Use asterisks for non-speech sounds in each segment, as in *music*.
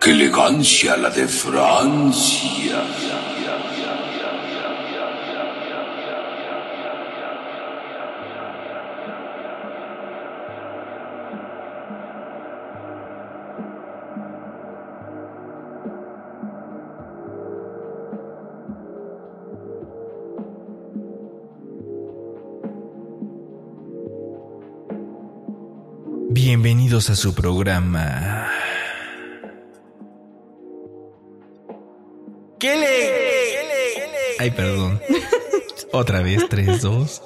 ¡Qué elegancia la de Francia! Bienvenidos a su programa. Ay, perdón. Otra vez, 3, 2.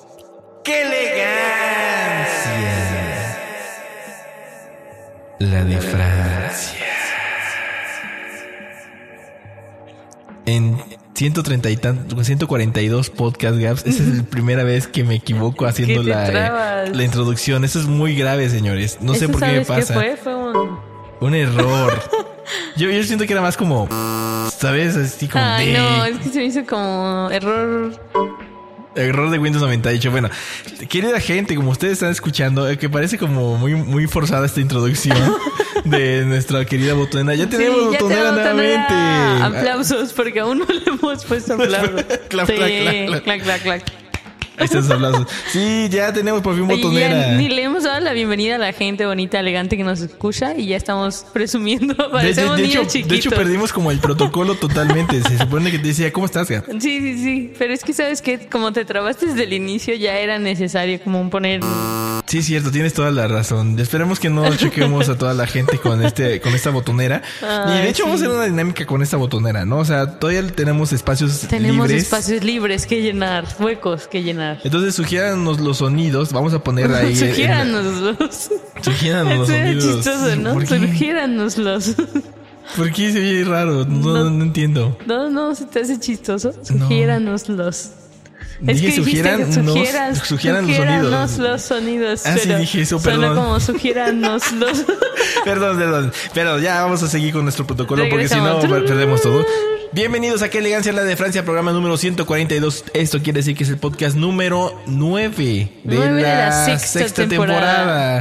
¡Qué elegancia! La de Francia. En 130 y tantos, 142 podcast gaps. Esa es la *laughs* primera vez que me equivoco haciendo la, trabas. la introducción. Eso es muy grave, señores. No sé ¿Eso por qué me pasa. fue? Fue un... Un error. *laughs* yo, yo siento que era más como, ¿sabes? Así como Ay, de no, es que se me hizo como error. error de Windows 98. Bueno, querida gente, como ustedes están escuchando, eh, que parece como muy, muy forzada esta introducción *laughs* de nuestra querida botonera. Ya tenemos Sí, ya botonera tenemos nuevamente. botonera. Aplausos, porque aún no le hemos puesto *laughs* aplausos. Sí, clap, clap, clap. clac, clac, clac. Ahí están sus. Sí, ya tenemos por fin Oye, botonera. ni le hemos dado la bienvenida a la gente bonita, elegante que nos escucha y ya estamos presumiendo. De, de- Parecemos de hecho, de hecho, perdimos como el protocolo totalmente. Se supone que te decía, ¿cómo estás? Sí, sí, sí. Pero es que sabes que como te trabaste desde el inicio, ya era necesario como poner. Sí, cierto, tienes toda la razón. Esperemos que no *laughs* chequemos a toda la gente con este, con esta botonera. y de hecho vamos a hacer una dinámica con esta botonera, ¿no? O sea, todavía tenemos espacios Tenemos libres. espacios libres que llenar, huecos que llenar. Entonces sugiéranos los sonidos. Vamos a poner ahí. en- Sugiéranos los *laughs* sonidos. chistoso, ¿no? ¿Por qué? Sugiéranos ¿Por qué se oye raro? No, no, no entiendo. No, no, se te hace chistoso. Sugiéranos los. Dije sugieran, nos- sugieran los sonidos. los sonidos. Ah, sí, dije eso, Solo perdón. como sugiéranos los. *laughs* Perdón, perdón. Pero ya vamos a seguir con nuestro protocolo porque si no Regresamos. perdemos todo. Bienvenidos a Qué Elegancia la de Francia, programa número 142. Esto quiere decir que es el podcast número 9 de, Nueve de la, sexta, sexta temporada.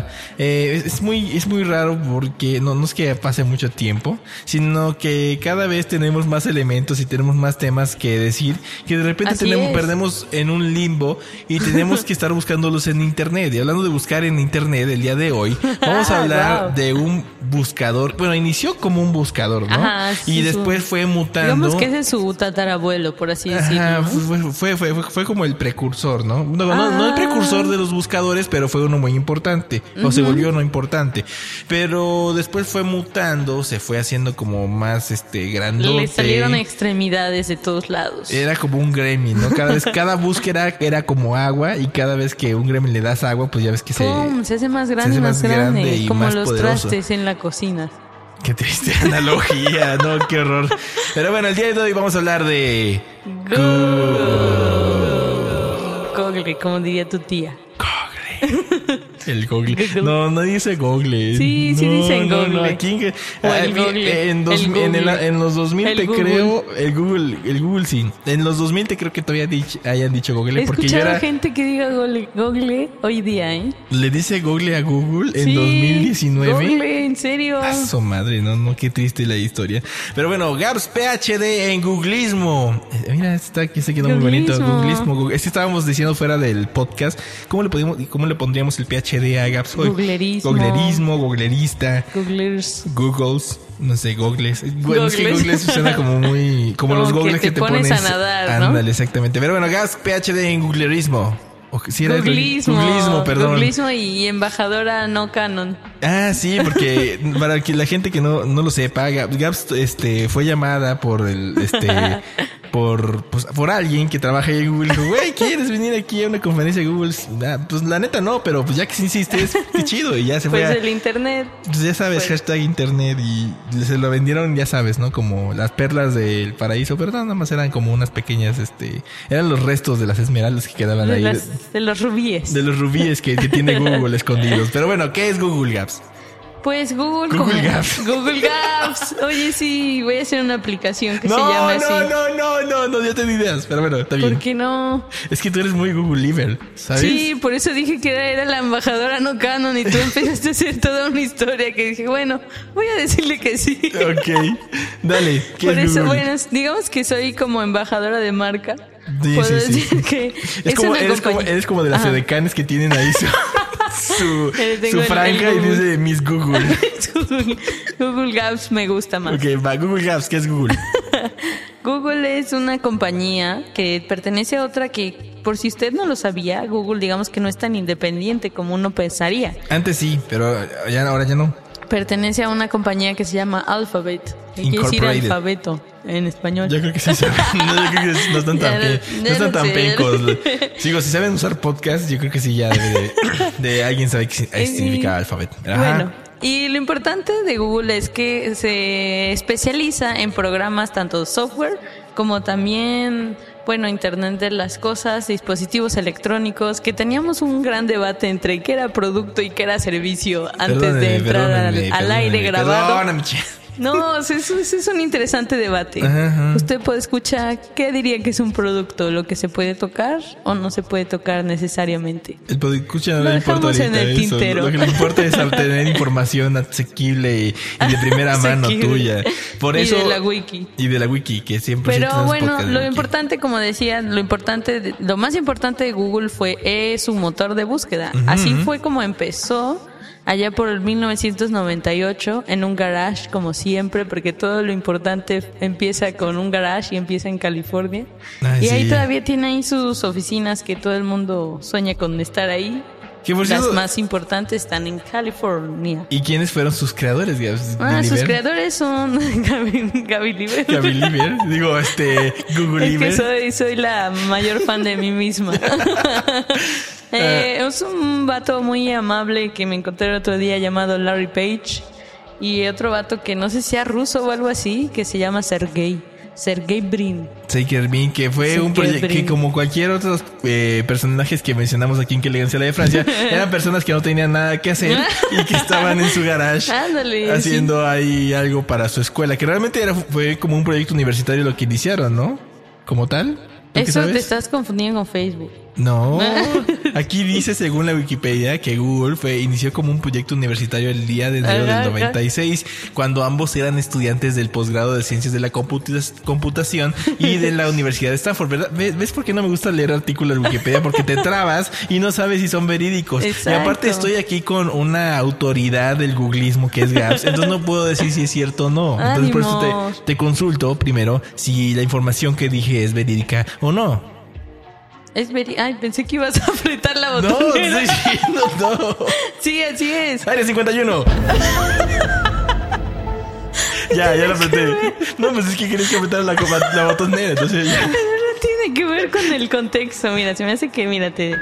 temporada. Eh, es, es muy, es muy raro porque no, no es que pase mucho tiempo, sino que cada vez tenemos más elementos y tenemos más temas que decir que de repente tenemos, perdemos en un limbo y tenemos que estar buscándolos en internet. Y hablando de buscar en internet el día de hoy, vamos a *laughs* hablar Wow. de un buscador. Bueno, inició como un buscador, ¿no? Ajá, sí, y después fue mutando. Digamos que ese es su tatarabuelo, por así decirlo. Ajá, ¿no? fue, fue, fue, fue, como el precursor, ¿no? No, no, no el Ah. precursor de los buscadores, pero fue uno muy importante. O se volvió uno importante. Pero después fue mutando, se fue haciendo como más este grandote. Le salieron extremidades de todos lados. Era como un gremlin, ¿no? Cada vez, *laughs* cada búsqueda era como agua y cada vez que un gremlin le das agua, pues ya ves que se... Se hace más grande, hace más más grande. grande y como más los poderoso. trastes en la cocina. Qué triste *laughs* analogía, ¿no? Qué horror. Pero bueno, el día de hoy vamos a hablar de... Google, como diría tu tía. Google. El Google. *laughs* Google. No, no dice Google. Sí, sí No, dicen no, Google. No, aquí en, que- O el Google. En, dos- El en, el- Google. en los 2000 El te Google. creo el Google, el Google sí. En los 2000 te creo que todavía dich- hayan dicho Google He porque yo escuchado era gente que diga Google, Google hoy día, ¿eh? le dice Google a Google en Sí, 2019. Google, en serio. A su madre, no, no, qué triste la historia. Pero bueno, Gabs PhD en googlismo. Eh, Mira, está aquí se quedó muy bonito. Googlismo. Googlismo. Google- Es que estábamos diciendo fuera del podcast, ¿cómo le podemos, cómo le pondríamos el PhD a Gabs hoy? Googlerismo. Googlerismo, googlerista, Googlers. Googles, no sé, googles. Bueno, es que Googles. suena como muy, como, *laughs* Como los que googles que te te, pones pones. a nadar, ¿no? Ándale, exactamente. Pero bueno, Gabs PhD en googlerismo. O que- sí era Googlismo. Googlismo, perdón. Googlismo y embajadora no canon. Ah, sí, porque *laughs* para que la gente que no, no lo sepa, Gabs este, fue llamada por el, este, *laughs* por, pues, por alguien que trabaja ahí en Google. Dijo, güey, ¿quieres venir aquí a una conferencia de Google? Pues la neta no, pero pues ya que insistes, qué chido. Y ya se fue Pues el internet. pues ya sabes, Pues- hashtag internet y se lo vendieron, ya sabes, ¿no? Como las perlas del paraíso, pero nada más eran como unas pequeñas, este, eran los restos de las esmeraldas que quedaban De, ahí. las- de los rubíes. De los rubíes que, que tiene Google escondidos. Pero bueno, ¿qué es Google Gaps? Pues Google. Google Gaps. *laughs* Google Gaps. Oye, sí, voy a hacer una aplicación que No, se llama no, así. no, no, no, no, yo tengo ideas. Pero bueno, está bien. ¿Por qué no? Es que tú eres muy Google Liver, ¿sabes? Sí, por eso dije que era, era la embajadora no canon y tú empezaste a hacer toda una historia que dije, bueno, voy a decirle que sí. Ok. Dale, ¿qué Por es eso, Google? bueno, digamos que soy como embajadora de marca. Sí, Puedo sí, sí. decir que Es, como, eres, como, eres como de las edecanes que tienen ahí su, *laughs* su, Eh, su franja y dice Miss Google. *laughs* Google, Google Gaps me gusta más. ok, va, Google Gaps, ¿qué es Google? *laughs* Google es una compañía que pertenece a otra que, por si usted no lo sabía, Google digamos que no es tan independiente como uno pensaría. Antes sí, pero ya, ahora ya no. Pertenece a una compañía que se llama Alphabet, que quiere decir alfabeto en español. Yo creo que sí saben. *laughs* No, yo creo que no están tan, no- no están tan pencos. *laughs* Sigo, si saben usar podcast, yo creo que sí ya debe de, de alguien sabe qué significa alfabeto. Ajá. Bueno, y lo importante de Google es que se especializa en programas tanto software como también, bueno, Internet de las cosas, dispositivos electrónicos, que teníamos un gran debate entre qué era producto y qué era servicio antes de entrar al, aire grabado. perdóname. No, eso es un interesante debate. Ajá. Usted puede escuchar qué diría que es un producto, lo que se puede tocar o no se puede tocar necesariamente. El escucha no Lo dejamos en ahorita el eso. tintero. Lo que le importa es tener información asequible y, y de primera *laughs* mano tuya. Por Y eso de la wiki. y de la wiki que siempre Pero bueno, lo importante, como decía, lo importante, lo más importante de Google fue es su motor de búsqueda. Así fue como empezó allá por el 1998 en un garage, como siempre, porque todo lo importante empieza con un garage y empieza en California. Ay, y ahí sí. todavía tiene ahí sus oficinas que todo el mundo sueña con estar ahí. Que por Las cierto- más importantes están en California. ¿Y quiénes fueron sus creadores? Gabs? Ah, sus creadores son *laughs* Gaby, Gaby Liber. Gaby Liber. Digo, este, Google Es que Liber. soy, soy la mayor fan de mí misma. *laughs* Eh, es un vato muy amable que me encontré el otro día llamado Larry Page. Y otro vato que no sé si sea ruso o algo así, que se llama Sergey. Sergey Brin. Saker Bean, que fue un proyecto que Brin. como cualquier otro eh, personajes que mencionamos aquí en Que Elegancia la de Francia, *laughs* eran personas que no tenían nada que hacer y que estaban en su garage *laughs* Ándale, haciendo ahí algo para su escuela, que realmente era, fue como un proyecto universitario lo que iniciaron, ¿no? Como tal. ¿Tú qué Eso te estás confundiendo con Facebook. No, *laughs* aquí dice según la Wikipedia que Google fue inició como un proyecto universitario el día de enero Ajá, del ajá. 96, cuando ambos eran estudiantes del posgrado de Ciencias de la Computación y de la Universidad de Stanford, ¿verdad? ¿Ves, ves por qué no me gusta leer artículos de Wikipedia? Porque te trabas y no sabes si son verídicos. Y aparte estoy aquí con una autoridad del googlismo que es Gaps, entonces no puedo decir si es cierto o no. Entonces por eso te, te consulto primero si la información que dije es verídica o no. Es veri- Ay, pensé que ibas a apretar la No, te botonera. estoy diciendo no. *laughs* Sí, así es. Área 51. *laughs* ya, ya lo apreté. No, pues es que querías que apretara la, la botonera, entonces ya. *laughs* No tiene que ver con el contexto. Mira, se me hace que, mírate.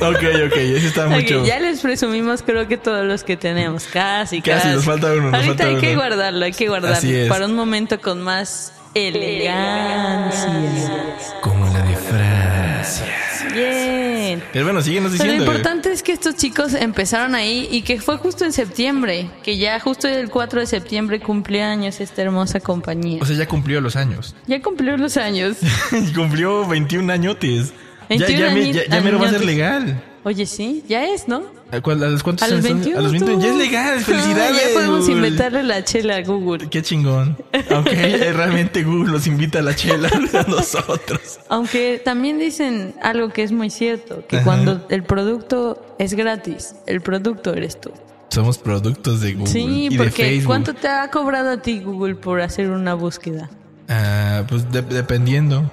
Ok, ok, ese está mucho. Ya les presumimos creo que todos los que tenemos. Casi, Casi, casi. nos falta uno, nos Ahorita falta hay que guardarlo, hay que guardarlo. Así es. Para un momento con más elegancia. La de Francia. Bien. Pero bueno, síguenos Pero lo diciendo. importante es que estos chicos empezaron ahí y que fue justo en septiembre, que ya justo el 4 de septiembre cumplió años esta hermosa compañía. O sea, ya cumplió los años. Ya cumplió los años. *laughs* Y cumplió 21 añotes. Ya, 21 ya, me- añi- ya, ya mero va a ser legal. Oye, sí, ya es, ¿no? ¿A, los cuántos A los años son? 21. A los 21. Ya es legal. Felicidades. ya podemos inventarle la chela a Google. Qué chingón. Aunque eh, realmente Google nos invita a la chela *laughs* a nosotros. Aunque también dicen algo que es muy cierto, que Ajá. cuando el producto es gratis, el producto eres tú. Somos productos de Google Sí, y de porque Facebook. ¿cuánto te ha cobrado a ti Google por hacer una búsqueda? Ah, pues de- dependiendo.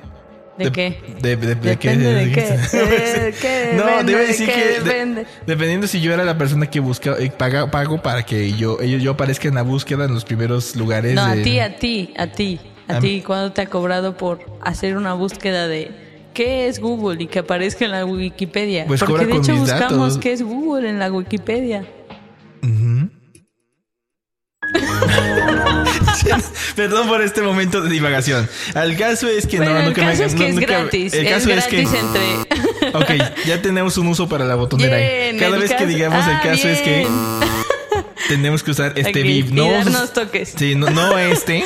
¿De qué? De, de- de qué. De qué. *laughs* Eh, ¿qué no, depende debe de decir que depende? dependiendo si yo era la persona que busca eh, paga, pago para que yo ellos yo aparezca en la búsqueda en los primeros lugares. No, a ti, a ti, a ti, a A ti, ¿cuándo te ha cobrado por hacer una búsqueda de qué es Google y que aparezca en la Wikipedia? Pues Porque cobra de con hecho mis buscamos datos. qué es Google en la Wikipedia. *laughs* Perdón por este momento de divagación. El caso es que Bueno, no, el nunca me- caso es que no- es nunca- gratis, El caso es, gratis que entre... *laughs* Ok, ya tenemos un uso para la botonera. Bien, Cada vez que caso- digamos el Ah, caso es que *laughs* tenemos que usar este VIP. No, darnos *laughs* toques. Sí, no, no este.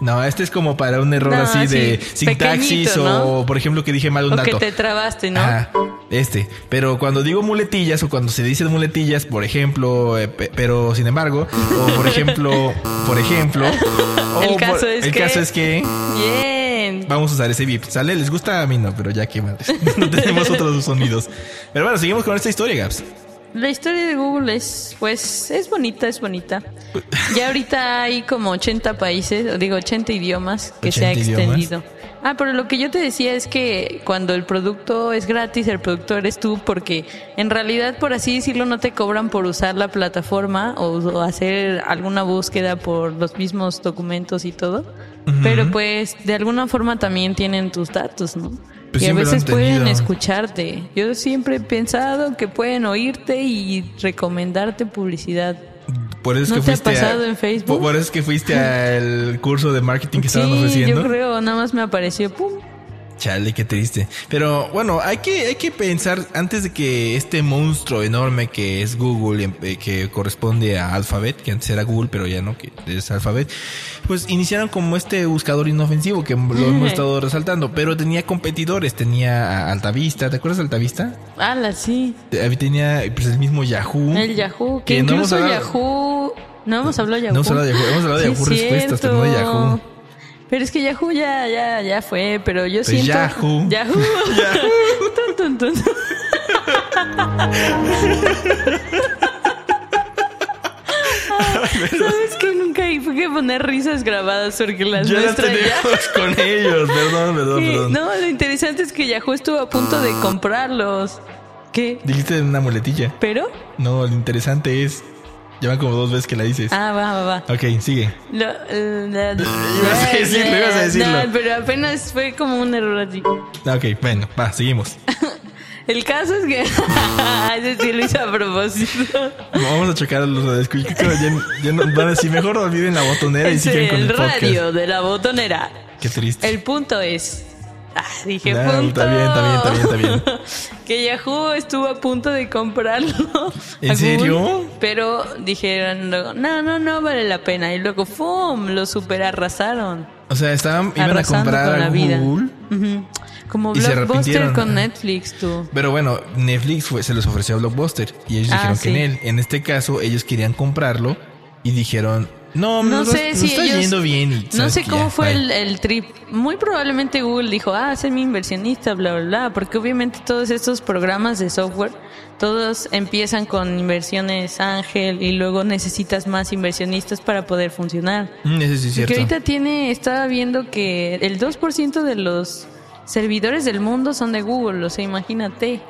No, este es como para un error No, así de sintaxis o, por ejemplo, que dije mal un O dato. que te trabaste, ¿no? Ajá, este. Pero cuando digo muletillas o cuando se dicen muletillas, por ejemplo, eh, pe- pero sin embargo, o por ejemplo, por ejemplo, o El caso por- es el que- caso es que Bien. vamos a usar ese VIP. ¿Sale? ¿Les gusta? A mí no, pero ya que madre. *laughs* No tenemos otros sonidos. Pero bueno, seguimos con esta historia, Gaps. La historia de Google es, pues, es bonita, es bonita. Ya ahorita hay como 80 países, digo 80 idiomas que se ha 80 idiomas. Ah, pero lo que yo te decía es que cuando el producto es gratis, el productor eres tú, porque en realidad, por así decirlo, no te cobran por usar la plataforma o, o hacer alguna búsqueda por los mismos documentos y todo. Pero pues de alguna forma también tienen tus datos, ¿no? Pues y a veces pueden escucharte. Yo siempre he pensado que pueden oírte y recomendarte publicidad. Por eso es ¿No que te ha fuiste a- pasado en Facebook? Por, por eso es que fuiste al curso de marketing que Sí, estaban ofreciendo. yo creo, nada más me apareció, pum. Chale, qué triste. Pero bueno, hay que, hay que pensar antes de que este monstruo enorme que es Google, em- eh, que corresponde a Alphabet, que antes era Google, pero ya no, que es Alphabet, pues iniciaron como este buscador inofensivo que lo hemos estado resaltando, pero tenía competidores, tenía Altavista, ¿te acuerdas de Altavista? Ala, sí. Eh, Tenía pues el mismo Yahoo. El Yahoo, que, no incluso hablado- Yahoo... No hemos hablado de Yahoo. No hemos hablado de Yahoo, hemos hablado de Sí, Yahoo Respuestas, pero no de. Yahoo. Pero es que Yahoo ya, ya, ya fue, pero yo Pues siento... Yahoo. Yahoo. Tun, tun, tun. ¿Sabes que nunca hay que poner risas grabadas porque las Ya las nuestras ya... tenemos con ellos, perdón, perdón, Sí, perdón. No, lo interesante es que Yahoo estuvo a punto de comprarlos. ¿Qué? Dijiste una muletilla. ¿Pero? No, lo interesante es. Llevan como dos veces que la dices. Ah, va, va, va. Ok, sigue. Lo- eh, la- Ibas a decirlo, ibas a decirlo. No, pero apenas fue como un error así. Ok, bueno, va, seguimos. *laughs* El caso es que... *laughs* Ese sí lo hice a propósito. Vamos a checar a los radioescuchas. Ya, ya no- van a decir, mejor olviden la botonera y Es sigan con el, el podcast. radio de la botonera. Qué triste. El punto es... Ah, dije No, punto. está bien, está bien, está bien, está bien. *laughs* que Yahoo estuvo a punto de comprarlo. *laughs* ¿En Google, serio? pero dijeron, luego, no, no, no vale la pena. Y luego, ¡fum! Lo super arrasaron. O sea, estaban, iban a comprar con a. Google. Como Y Blockbuster con Netflix, tú. Pero bueno, Netflix fue- se los ofreció a Blockbuster y ellos Ah, dijeron sí. que en él. En este caso, ellos querían comprarlo y dijeron, no, No nos, sé si está ellos- yendo bien. y No sé que cómo ya, fue bye". el, el trip. Muy probablemente Google dijo, ah, sé mi inversionista, bla, bla, bla. Porque obviamente todos estos programas de software, todos empiezan con inversiones ángel y luego necesitas más inversionistas para poder funcionar. Mm, Eso sí es cierto. ahorita tiene, estaba viendo que el 2% de los servidores del mundo son de Google, o sea, imagínate.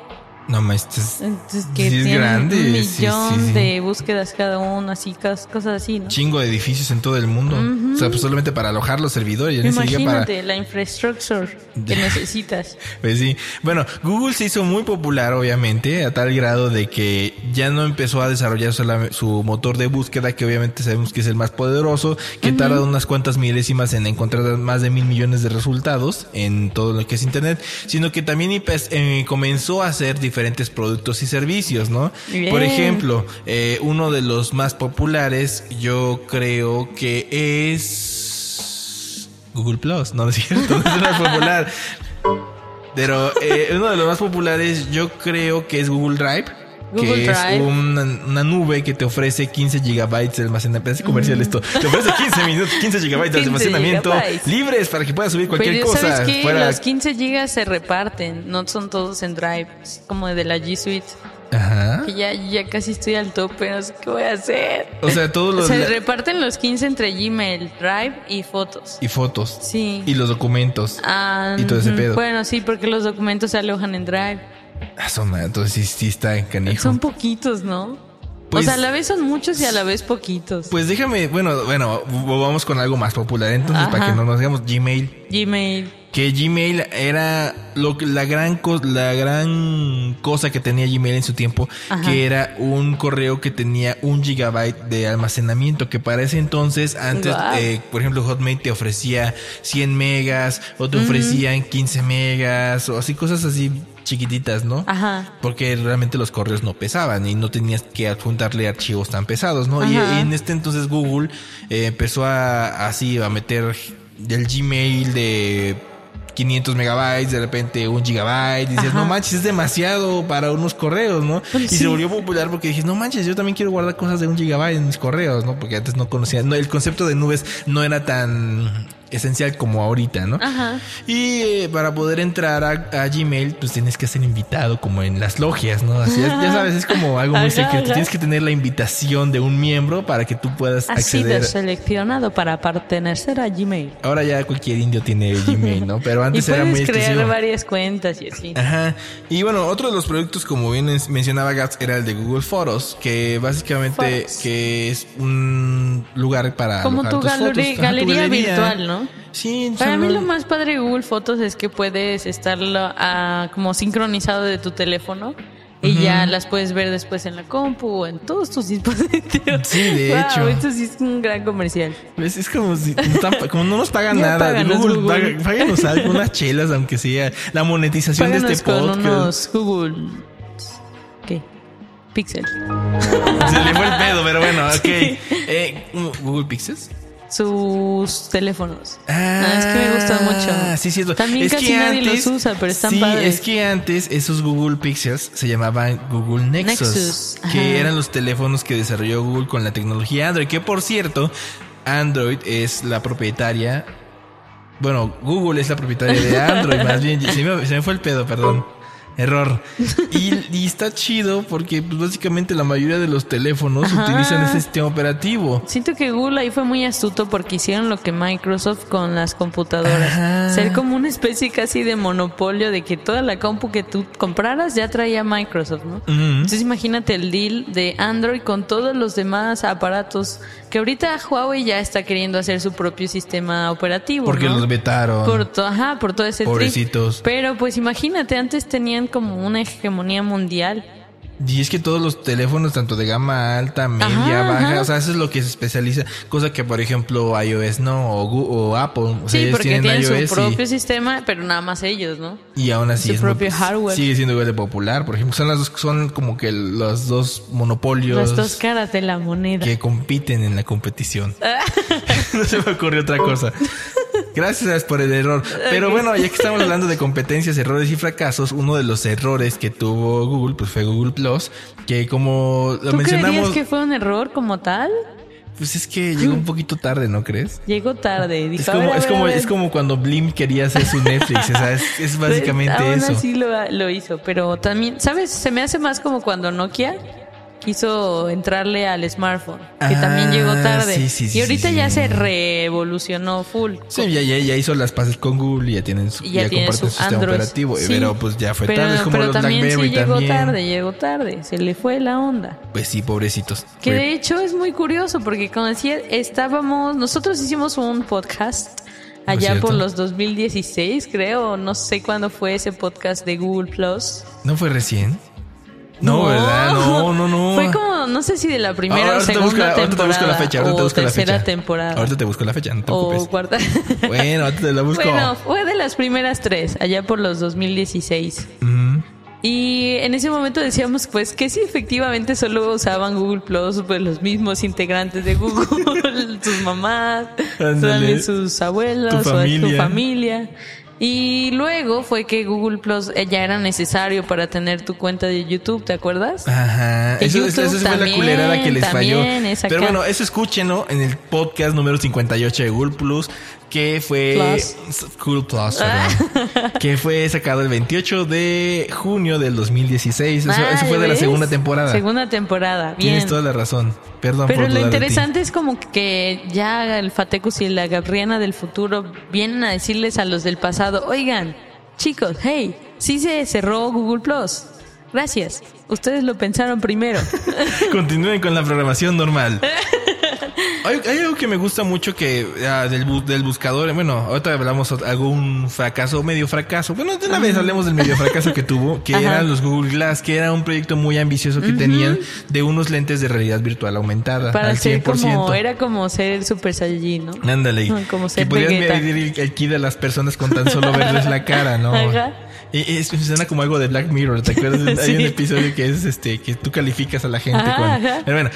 No, ma, esto es- Entonces, que es tienen grande, un millón sí, sí. de búsquedas cada uno, así, cos- cosas así, ¿no? chingo de edificios en todo el mundo. O sea, pues solamente para alojar los servidores. Siquiera para. Imagínate la infraestructura que *laughs* necesitas. Pues sí. Bueno, Google se hizo muy popular, obviamente, a tal grado de que ya no empezó a desarrollar su motor de búsqueda, que obviamente sabemos que es el más poderoso, que tarda unas cuantas milésimas en encontrar más de mil millones de resultados en todo lo que es Internet, sino que también eh, comenzó a hacer diferentes productos y servicios, ¿no? Bien. Por ejemplo, eh, uno de los más populares, yo creo que es Google Plus, no, no *laughs* es cierto, no es el más popular. Pero eh, uno de los más populares yo creo que es Google Drive. Google que Drive. es una, una nube que te ofrece 15 gigabytes de almacenamiento. Parece comercial esto. Te ofrece 15 minutos, 15 gigabytes de *laughs* 15 almacenamiento gigabytes. libres para que puedas subir cualquier Pero cosa. sabes que fuera- los 15 gigas se reparten, no son todos en Drive, es como de la G Suite. Ajá. Que ya, ya casi estoy al tope, no sé qué voy a hacer. O sea, todos los *laughs* Se reparten los 15 entre Gmail, Drive y fotos. y fotos Sí. y los documentos. Ah, y todo ese pedo. Bueno, sí, porque los documentos se alojan en Drive. Ah, son- entonces sí, sí está en canijo. Son poquitos, ¿no? Pues- o sea, a la vez son muchos y a la vez poquitos. Pues déjame, bueno, bueno, vamos con algo más popular entonces para que no nos digamos Gmail. Gmail. que Gmail era lo que la gran la gran cosa que tenía Gmail en su tiempo Ajá. que era un correo que tenía un gigabyte de almacenamiento que para ese entonces antes eh, por ejemplo Hotmail te ofrecía 100 megas o te ofrecían 15 megas o así cosas así chiquititas, ¿no? Ajá. Porque realmente los correos no pesaban y no tenías que adjuntarle archivos tan pesados, ¿no? Y, en este entonces Google eh, empezó a así a meter del Gmail de 500 megabytes, de repente un gigabyte, y dices, Ajá. no manches, es demasiado para unos correos, ¿no? Pues y sí. se volvió popular porque dije, no manches, yo también quiero guardar cosas de un gigabyte en mis correos, ¿no? Porque antes no conocía, no, el concepto de nubes no era tan esencial como ahorita, ¿no? Ajá. Y eh, para poder entrar a, a Gmail, pues tienes que ser invitado como en las logias, ¿no? Así es, ya sabes, es como algo muy secreto. Tienes que tener la invitación de un miembro para que tú puedas Has sido acceder. seleccionado para pertenecer a Gmail. Ahora ya cualquier indio tiene Gmail, ¿no? Pero *laughs* Y antes era muy puedes crear exclusivo. varias cuentas y así. Ajá. Y bueno, otro de los productos, como bien mencionaba Gats, era el de Google Fotos, que básicamente que es un lugar para Como alojar tu tus fotos. Ajá, tu galería virtual, ¿no? Sí, Para mí lo más padre de Google Fotos es que puedes estarlo ah, como sincronizado de tu teléfono y ya las puedes ver después en la compu o en todos tus *laughs* dispositivos. Sí, de Wow, hecho. Esto sí es un gran comercial. Es, es como si no como no nos pagan *laughs* Ya nada. páganos, Google, Google. paga- páganos algo, unas chelas, aunque sea la monetización de Páganos este con podcast. unos Google... ¿Qué? Pixel. *laughs* Se le fue el pedo, pero bueno, ok. Eh, Google Pixels. Sus teléfonos. Ah, es que me gustan mucho. Sí, cierto. También Es casi que nadie antes- los usa, pero están sí, padres. es que antes esos Google Pixels se llamaban Google Nexus, que eran los teléfonos que desarrolló Google con la tecnología Android, que por cierto, Android es la propietaria. Bueno, Google es la propietaria de *laughs* Android, más bien. Se me, se me fue el pedo, perdón. Error. *laughs* Y, y está chido porque pues, básicamente la mayoría de los teléfonos Ajá. utilizan ese sistema operativo. Siento que Google ahí fue muy astuto porque hicieron lo que Microsoft con las computadoras. Ajá. Ser como una especie casi de monopolio de que toda la compu que tú compraras ya traía Microsoft, ¿no? Entonces imagínate el deal de Android con todos los demás aparatos que ahorita Huawei ya está queriendo hacer su propio sistema operativo. Porque ¿no? los vetaron. Por, to- ajá, por todo ese trip. Pobrecitos. Pero pues imagínate, antes tenían como una hegemonía mundial. Y es que todos los teléfonos, tanto de gama alta, media, Ajá, baja, ajá. o sea, eso es lo que se especializa. Cosa que, por ejemplo, iOS no, o, Gu- o Apple. O sea, Sí, ellos porque tienen tienen iOS su propio y, sistema, pero nada más ellos, ¿no? y aún así su es muy- propio hardware. sigue siendo igual de popular. Por ejemplo, son las dos, son como que los dos monopolios Las dos caras de la moneda. que compiten en la competición. *laughs* *laughs* no se me ocurrió otra cosa. Gracias por el error. Pero bueno, ya que estamos *laughs* hablando de competencias, errores y fracasos, uno de los errores que tuvo Google, pues fue Google Plus, que como lo ¿Tú mencionamos, que fue un error como tal? pues es que llegó un *laughs* poquito tarde, ¿no crees? Llegó tarde. Dijo, Es "A como, ver, es como, a ver". es como cuando Blim quería hacer su Netflix, o sea, es, es básicamente Aún eso. así lo, lo hizo, pero también, ¿sabes? Se me hace más como cuando Nokia quiso entrarle al smartphone, que Ah, también llegó tarde. sí, sí, sí, y ahorita ya se revolucionó full. Sí, ya, ya, ya hizo las pases con Google y ya tienen su, ya, ya tiene comparten su sistema Android. operativo, pero pues ya fue pero, tarde, es como pero los también BlackBerry sí llegó también. tarde, llegó tarde, se le fue la onda. Pues sí, pobrecitos. Que de hecho es muy curioso porque como decía, estábamos, nosotros hicimos un podcast allá por los 2016, creo, no sé cuándo fue ese podcast de Google Plus. ¿No fue recién? No, ¿verdad? No, no, no. Fue como, no sé si de la primera Ahora o te segunda busco la- ahorita te temporada busco la fecha, ahorita te o busco la tercera fecha. temporada Ahorita te busco la fecha, no te o cuarta. *laughs* Bueno, ahorita te la busco. Bueno, fue de las primeras tres, allá por los 2016. Ujú. Y en ese momento decíamos pues que sí, efectivamente solo usaban Google Plus pues los mismos integrantes de Google, *laughs* sus mamás, sus abuelos, su familia. Y luego fue que Google Plus eh, ya era necesario para tener tu cuenta de YouTube, ¿te acuerdas? Ajá, Que eso, eso fue la también, culerada que les falló. también. Pero bueno, eso escúchenlo en el podcast número 58 de Google Plus, que fue Plus. Google Plus, perdón, que fue sacado el 28 de junio del 2016. Eso, Ah, eso fue ¿ya de la segunda temporada. Segunda temporada, bien. Tienes toda la razón. Perdón Pero por lo interesante es como que ya el Fatecus y la Gabriana del futuro vienen a decirles a los del pasado, oigan, chicos, hey, sí se cerró Google Plus. Gracias. Ustedes lo pensaron primero. *laughs* Continúen con la programación normal. *laughs* Hay, hay algo que me gusta mucho que ah, del, bu- del buscador, bueno, ahorita hablamos algún fracaso, medio fracaso. Bueno, de una vez hablemos del medio fracaso que tuvo, que Ajá. eran los Google Glass, que era un proyecto muy ambicioso que tenían de unos lentes de realidad virtual aumentada Para al 100%. ser como, era como ser Super Saiyajin, ¿no? Ándale. Como que ser podías Vegeta. medir el, el ki de las personas con tan solo verles la cara, ¿no? Ajá. Y, es, suena como algo de Black Mirror, ¿te acuerdas? *laughs* Hay un episodio que es este que tú calificas a la gente Ajá, con. ajá. Pero bueno,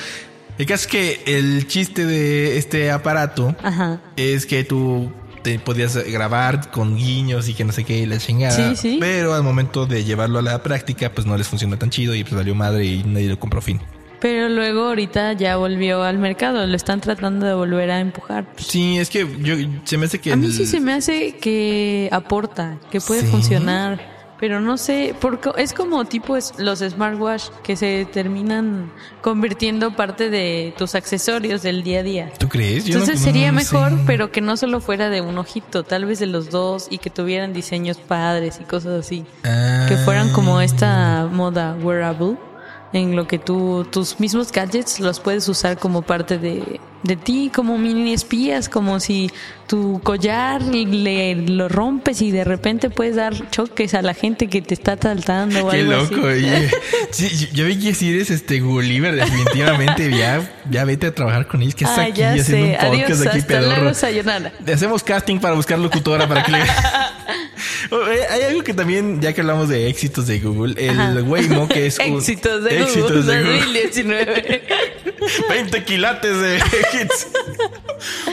el caso es que el chiste de este aparato Ajá. es que tú te podías grabar con guiños y que no sé qué y la chingada. Sí, sí. Pero al momento de llevarlo a la práctica, pues no les funcionó tan chido y pues valió madre y nadie lo compró fin. Pero luego ahorita ya volvió al mercado, lo están tratando de volver a empujar. Sí, es que yo se me hace que A mí el- sí se me hace que aporta, que puede Sí. funcionar. Pero no sé, porque es como tipo es- los smartwatch que se terminan convirtiendo parte de tus accesorios del día a día. ¿Tú crees? Yo no- Entonces sería no mejor, pero que no solo fuera de un ojito, tal vez de los dos y que tuvieran diseños padres y cosas así. Ah. Que fueran como esta moda wearable, en lo que tú, tus mismos gadgets los puedes usar como parte de, de ti, como mini espías, como si tu collar le, lo rompes y de repente puedes dar choques a la gente que te está saltando o Qué algo loco, así. *laughs* Sí, yo- vi que si eres este Gulliver, definitivamente ya, ya vete a trabajar con ellos. que estás Ah, aquí ya haciendo un podcast Adiós, aquí hasta luego, sayonara. Hacemos casting para buscar locutora para que le... *laughs* Oh, eh, Hay algo que también, ya que hablamos de éxitos de Google, el Ajá. Waymo, que es *laughs* un- Éxitos de éxitos Google de Google. 2019. 20 *laughs* quilates de hits.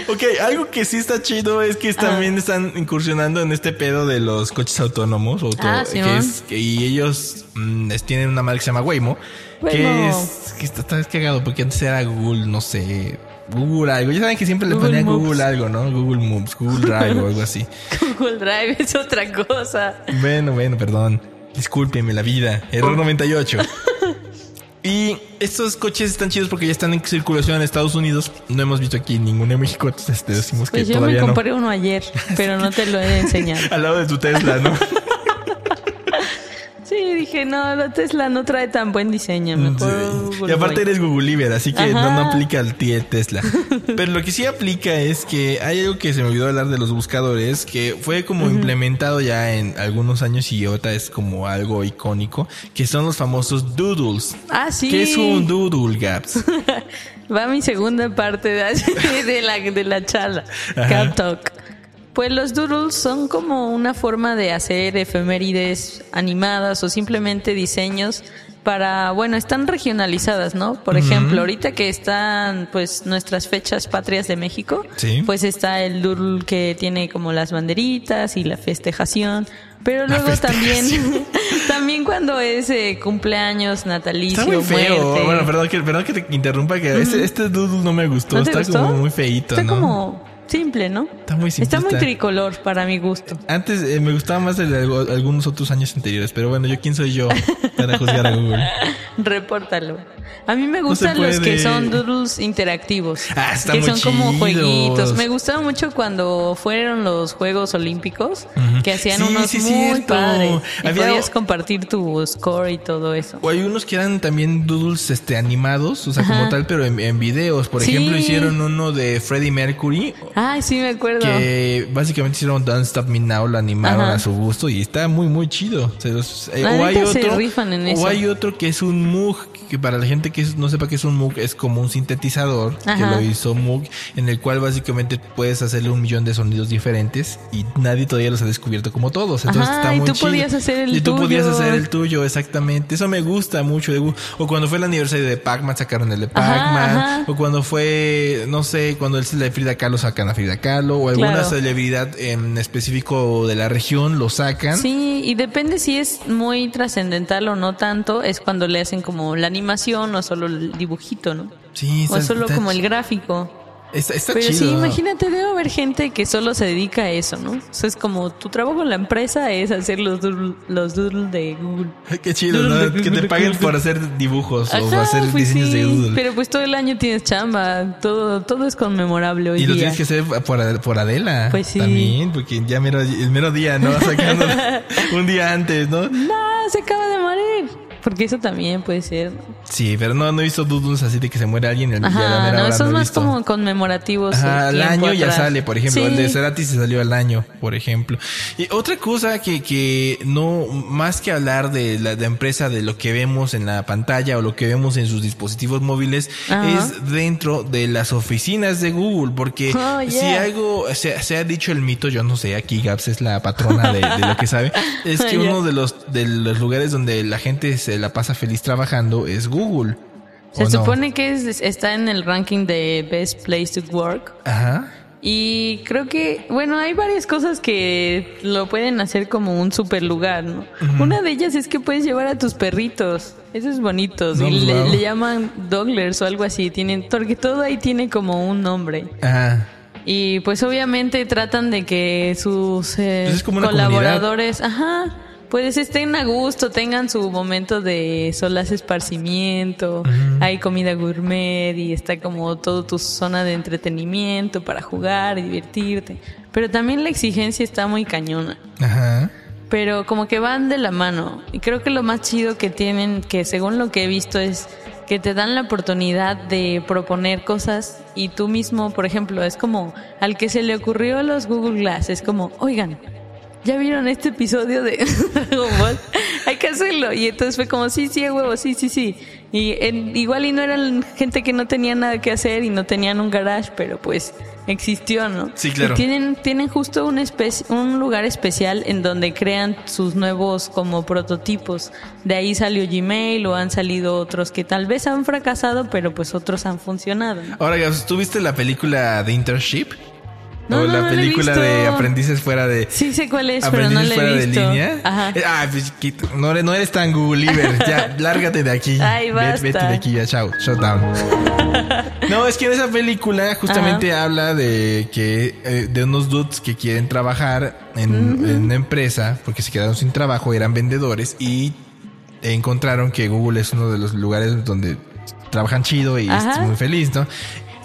ok, algo que sí está chido es que también están incursionando en este pedo de los coches autónomos. auto- Ah, que es, que- y ellos mm, es- tienen una marca que se llama Waymo. Que Waymo. es, que está, está cagado porque antes era Google, no sé. Google algo. Ya saben que siempre le Google ponían Moves. Google algo, ¿no? Google Moves, Google Drive o algo así. *laughs* Google Drive es otra cosa. Bueno, bueno, perdón. Discúlpeme la vida. Error 98. *laughs* Y estos coches están chidos porque ya están en circulación en Estados Unidos. No hemos visto aquí ninguno en México, entonces te decimos Pues que yo me todavía no. compré uno ayer, *laughs* pero no te lo he de enseñar. Al lado de tu Tesla, ¿no? Sí, dije, no, la Tesla no trae tan buen diseño. Mejor Sí. Google Y aparte eres Googleiver, así que no, no aplica al tío Tesla. *laughs* Pero lo que sí aplica es que hay algo que se me olvidó hablar de los buscadores, que fue como implementado ya en algunos años y ahorita es como algo icónico, que son los famosos doodles. Ah, sí. ¿Qué es un doodle, Gaps? *laughs* Va mi segunda parte de, *laughs* de la, de la charla. Cat Talk. Pues los doodles son como una forma de hacer efemérides animadas o simplemente diseños para, bueno, están regionalizadas, ¿no? Por ejemplo, ahorita que están pues nuestras fechas patrias de México, Sí. pues está el doodle que tiene como las banderitas y la festejación, pero luego también *laughs* también cuando es eh, cumpleaños, natalicio, Está muy feo. muerte. Bueno, perdón que, perdón que te interrumpa, que este, este doodle no me gustó. ¿No te Está gustó? como muy feito, Está ¿no? como simple, ¿no? Está muy Está muy tricolor para mi gusto. Antes eh, me gustaba más el de algunos otros años anteriores, pero bueno, yo quién soy yo para juzgar a Google. *laughs* Repórtalo. A mí me gustan los que son doodles interactivos. Ah, están que muy son como jueguitos. Me gustaba mucho cuando fueron los Juegos Olímpicos, que hacían Sí, unos sí, muy cierto. padres. Y Había- podías compartir tu score y todo eso. O hay unos que eran también doodles este, animados, o sea, como tal, pero en, en videos. Por Sí. ejemplo, hicieron uno de Freddie Mercury, Ay, sí me acuerdo. que básicamente hicieron Don't Stop Me Now, lo animaron Ajá. a su gusto y está muy, muy chido. Se los- eh, o hay se otro, rifan en o eso. hay otro que es un Moog, que para la gente que no sepa que es un Moog, es como un sintetizador que lo hizo Moog, en el cual básicamente puedes hacerle un millón de sonidos diferentes y nadie todavía los ha descubierto como todos. Entonces Ajá, está y muy tú chido. podías hacer el Y tú tuyo. podías hacer el tuyo, exactamente. Eso me gusta mucho. O cuando fue el aniversario de Pac-Man, sacaron el de Pac-Man. O cuando fue, no sé, cuando el de Frida Kahlo, sacan a Frida Kahlo. O alguna Claro. celebridad en específico de la región, lo sacan. Sí, y depende si es muy trascendental o no tanto, es cuando le hacen como la animación o solo el dibujito, ¿no? Sí, O solo como el gráfico. Está, está Pero chido. sí, imagínate, debe haber gente que solo se dedica a eso, ¿no? O sea, es como tu trabajo en la empresa es hacer los doodle, los doodle de Google. Qué chido, ¿no? que te paguen por hacer dibujos o Ajá, hacer pues diseños sí, de Doodle. Pero pues todo el año tienes chamba, todo, todo es conmemorable hoy Y lo día. tienes que hacer por, por Adela. Pues sí. También, porque ya mero, el mero día, ¿no? *laughs* Sacando un día antes, ¿no? *laughs* No, se acaba de morir. Porque eso también puede ser. Sí, pero no, no he visto doodles así de que se muere alguien a la Ajá, no, no he más visto. como conmemorativos. Ajá, al año ya sale, por ejemplo. El de Sí. Cerati se salió al año, por ejemplo. Y otra cosa que, que no, más que hablar de la, de empresa, de lo que vemos en la pantalla o lo que vemos en sus dispositivos móviles, Ajá. es dentro de las oficinas de Google. Porque Oh, si algo se, se ha dicho el mito, yo no sé, aquí Gaps es la patrona de, de lo que sabe, *laughs* es que Yeah. uno de los, de los lugares donde la gente se la pasa feliz trabajando es Google. Se supone que es- está en el ranking de Best Place to Work. Ajá. Y creo que, bueno, hay varias cosas que lo pueden hacer como un super lugar, ¿no? Una de ellas es que puedes llevar a tus perritos. Esos bonitos. No, y le, wow. le llaman Dogglers o algo así. Tienen, porque todo ahí tiene como un nombre. Ajá. Y pues obviamente tratan de que sus eh, Pues es como una colaboradores, ajá, pues estén a gusto, tengan su momento de solaz esparcimiento, hay comida gourmet y está como todo tu zona de entretenimiento para jugar y divertirte. Pero también la exigencia está muy cañona. Ajá. Pero como que van de la mano. Y creo que lo más chido que tienen, que según lo que he visto, es que te dan la oportunidad de proponer cosas y tú mismo, por ejemplo, es como al que se le ocurrió los Google Glass, es como, oigan, ¿ya vieron este episodio de *laughs* Dragon Ball? Hay que hacerlo. Y entonces fue como, sí, sí, huevo, sí, sí, sí. Y en- igual y no eran gente que no tenía nada que hacer y no tenían un garage, pero pues existió, ¿no? Sí, claro. Y tienen, tienen justo un, un lugar especial en donde crean sus nuevos como prototipos. De ahí salió Gmail o han salido otros que tal vez han fracasado, pero pues otros han funcionado. ¿no? Ahora, ¿tú viste la película de Internship? No, o no, la no película de aprendices fuera de... Sí sé cuál es, pero no la fuera he de visto. línea. Ajá. Eh, Ah, pues, no, eres- no eres tan ya, *laughs* lárgate de aquí. Ay, Vete- basta. Vete de aquí, ya, chao. Shut down. *laughs* no, es que en esa película justamente habla de que eh, de unos dudes que quieren trabajar en, en una empresa porque se quedaron sin trabajo, eran vendedores y encontraron que Google es uno de los lugares donde trabajan chido y Ajá. es muy feliz, ¿no?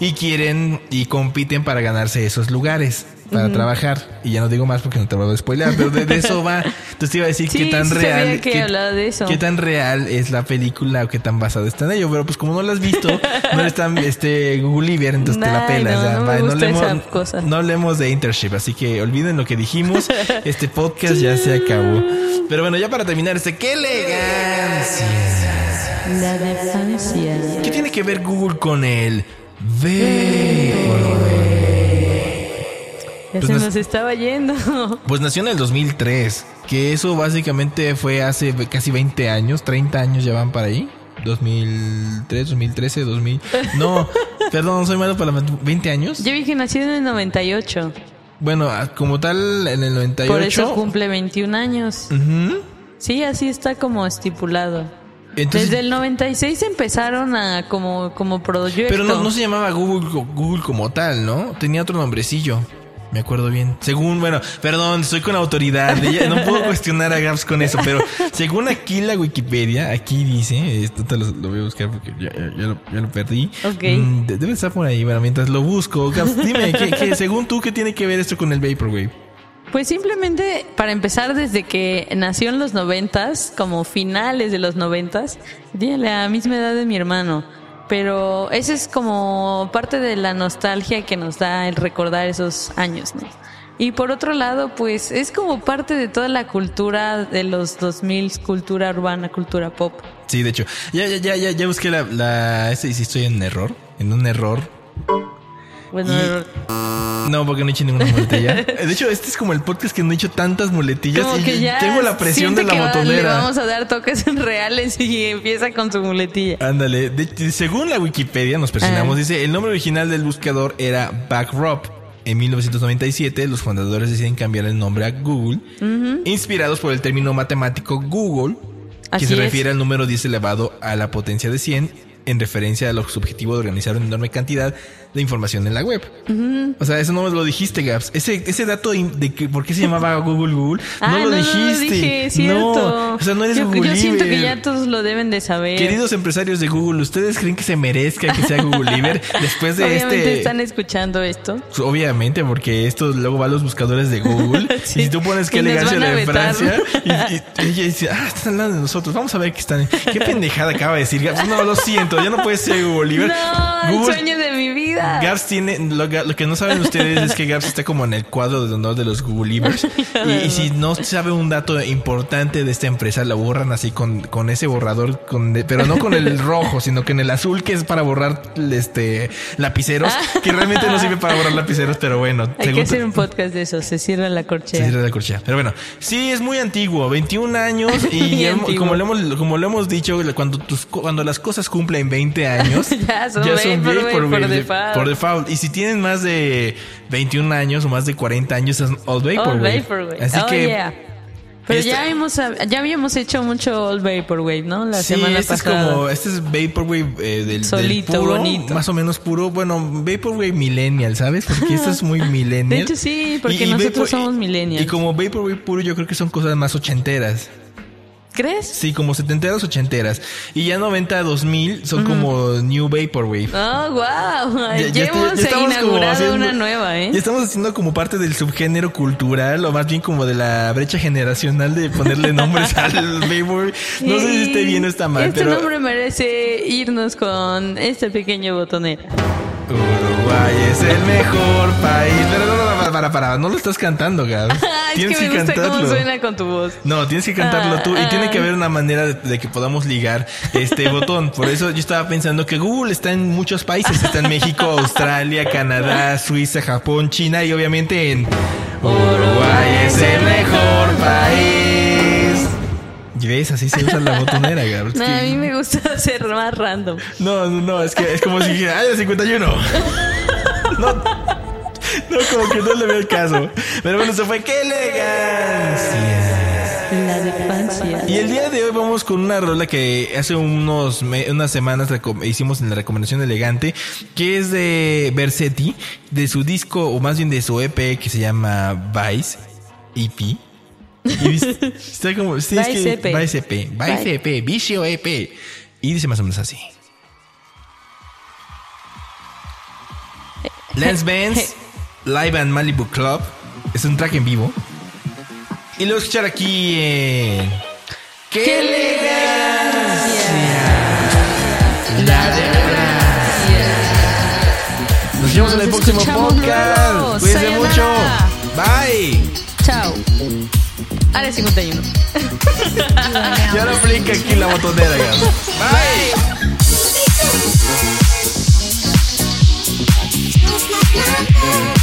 Y quieren y compiten para ganarse esos lugares para trabajar. Y ya no digo más porque no te voy a spoiler, pero de, de eso va. Entonces te iba a decir Sí, qué tan real, que qué, de eso. qué tan real es la película o qué tan basada está en ello. Pero pues como no lo has visto, *laughs* no eres tan este Google entonces te la pelas. no, no hablemos, no de internship, así que olviden lo que dijimos. *laughs* Este podcast ya se acabó. Pero bueno, ya para terminar, este, qué elegancia. La. ¿Qué tiene que ver Google con el vapor? Ya Pues se nos- estaba yendo. *laughs* Pues nació en el 2003, que eso básicamente fue hace casi 20 años, 30 años ya van para ahí. 2003, 2013, 2000. No, perdón, soy malo para la mat- 20 años. Yo vi que nació en el 98. Bueno, ah, como tal en el 98. Por eso cumple 21 años. Ujú. Sí, así está como estipulado. Entonces, Desde el 96 empezaron a como, como proyecto. pero no, no se llamaba Google, Google como tal, ¿no? Tenía otro nombrecillo. Me acuerdo bien. Según, bueno, perdón, estoy con autoridad. no puedo cuestionar a Gaps con eso, pero según aquí la Wikipedia, aquí dice, esto te lo, lo voy a buscar porque ya, ya- ya lo, ya lo perdí. Ok. Mm, de- debe estar por ahí. Bueno, mientras lo busco, Gaps, dime, ¿qué, qué- según tú, ¿qué tiene que ver esto con el Vaporwave? Pues simplemente para empezar desde que nació en los noventas, como finales de los noventas, tiene la misma edad de mi hermano. Pero ese es como parte de la nostalgia que nos da el recordar esos años, ¿no? Y por otro lado, pues es como parte de toda la cultura de los 2000, cultura urbana, cultura pop. Sí, de hecho, ya, ya, ya, ya, busqué la, la, si estoy en error, en un error. Bueno, Y- No, porque no he hecho ninguna muletilla. *laughs* De hecho, este es como el podcast que no he hecho tantas muletillas como y que ya tengo la presión de la que va- botonera. vamos a dar toques *laughs* reales y empieza con su muletilla. Ándale, según la Wikipedia, nos presionamos, Ah. dice, el nombre original del buscador era Backrop. En 1997, los fundadores deciden cambiar el nombre a Google, inspirados por el término matemático Google, que Así se es. refiere al número 10 elevado a la potencia de 100 en referencia a lo subjetivo de organizar una enorme cantidad de información en la web. O sea, eso no me lo dijiste, Gaps. Ese, ese dato de que por qué se llamaba *laughs* Google Google, Ah, no lo no, no dijiste. lo dije. No, o sea, no eres yo, Google yo siento que ya todos lo deben de saber. Queridos empresarios de Google, ¿ustedes creen que se merezca que sea Google Liver *laughs* después de Obviamente este? están escuchando esto. Obviamente, porque esto luego va a los buscadores de Google. *laughs* Sí. Y si tú pones nos elegancia de. Francia, y, y- ella dice, ah, están hablando de nosotros, vamos a ver qué están. Qué pendejada acaba de decir Gaps. No, lo siento, ya no puede ser Google Liver. No, el sueño de mi vida. Gaps tiene, lo, lo que no saben ustedes es que Gaps está como en el cuadro de honor de los Google Livers. *laughs* Y, y si no sabe un dato importante de esta empresa, lo borran así con, con ese borrador, con, pero no con el *laughs* rojo, sino que en el azul que es para borrar este lapiceros, que realmente no sirve para borrar lapiceros, pero bueno. Hay que hacer un podcast de eso. Se cierra la se corchea. cierra la corchea. Pero bueno, sí es muy antiguo, 21 años y *laughs* como lo hemos como lo hemos dicho, cuando tus cuando las cosas cumplen 20 años, *laughs* Ya son vaporwave por default. por default. Y si tienen más de 21 años o más de 40 años es old vaporwave. Vaporwave. Así oh, que yeah. Pero ya hemos ya habíamos hecho mucho All Vaporwave, ¿no? La Sí, semana este pasada. es como, este es Vaporwave eh, del, del Solito, puro, bonito. más o menos puro, bueno, Vaporwave Millennial, ¿sabes? Porque esto es muy *laughs* Millennial. De hecho, sí, porque nosotros somos millennials. Y como Vaporwave puro, yo creo que son cosas más ochenteras. ¿Crees? Sí, como setenteras, ochenteras. Y ya 90 a 2000 son como New Vaporwave. Oh, wow. Ya- Ya, ya hemos ya estamos como haciendo- una nueva, ¿eh? Ya estamos haciendo como parte del subgénero cultural, o más bien como de la brecha generacional de ponerle nombres al *laughs* Vaporwave. No sé si esté bien o está mal, Este pero nombre merece irnos con este pequeño botonera. Uruguay es el mejor país. Pero no, no, para, para, para, no lo estás cantando, Gabs. *laughs* es Tienes que que, me gusta cómo cantarlo. suena con tu voz. No, tienes que cantarlo tú y Ah, tiene que haber una manera de, de que podamos ligar este *laughs* botón. Por eso yo estaba pensando que Google está en muchos países. Está en México, *laughs* Australia, Canadá, Suiza, Japón, China y obviamente en Uruguay es el mejor país. Y ves, así se usa la botonera, Gabs. No, a mí me gusta *laughs* ser más random. No, no, no, es que es como si dijera, ¡ay, el 51! No, no, como que no le veo el caso. Pero bueno, se fue, ¡qué elegancia! La de Francia. Y el día de hoy vamos con una rola que hace unos unas semanas hicimos en la recomendación elegante, que es de Versetti, de su disco, o más bien de su EP que se llama Vice, EP. Y dice- está como, sí, es que- Vice EP, Vicio EP. Y dice más o menos así. Lance Benz, Live and Malibu Club. Es un track en vivo. Y lo voy a escuchar aquí en. ¡Qué, ¡Qué elegancia! La de Nos vemos en el próximo podcast. Cuídense mucho. Bye. Chao. Área 51. *laughs* Ya lo aplica aquí la botonera. ya. Bye. This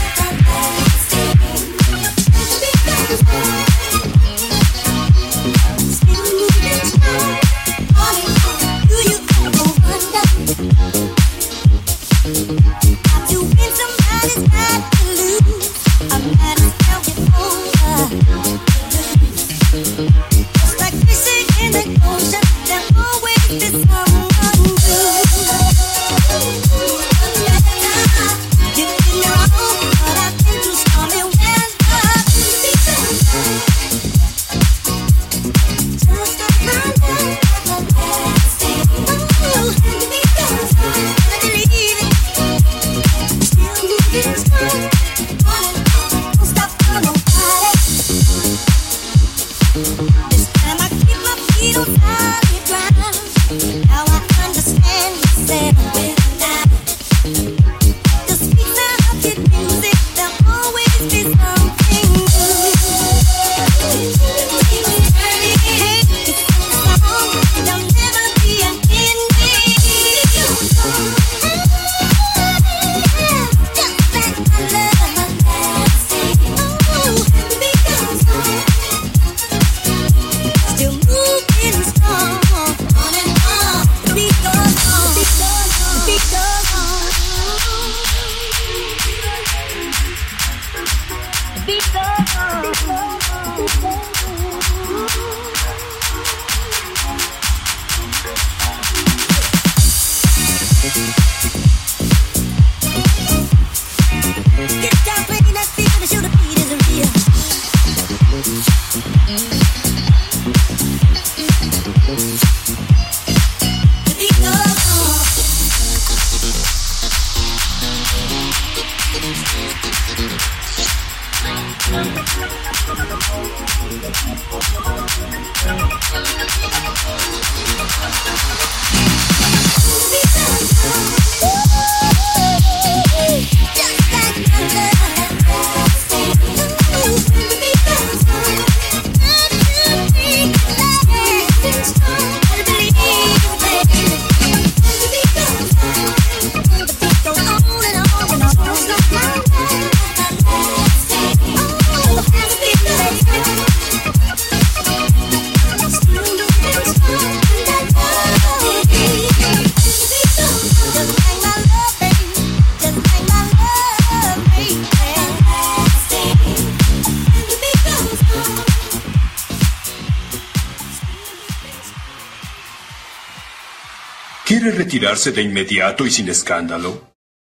Music. Retirarse de inmediato y sin escándalo?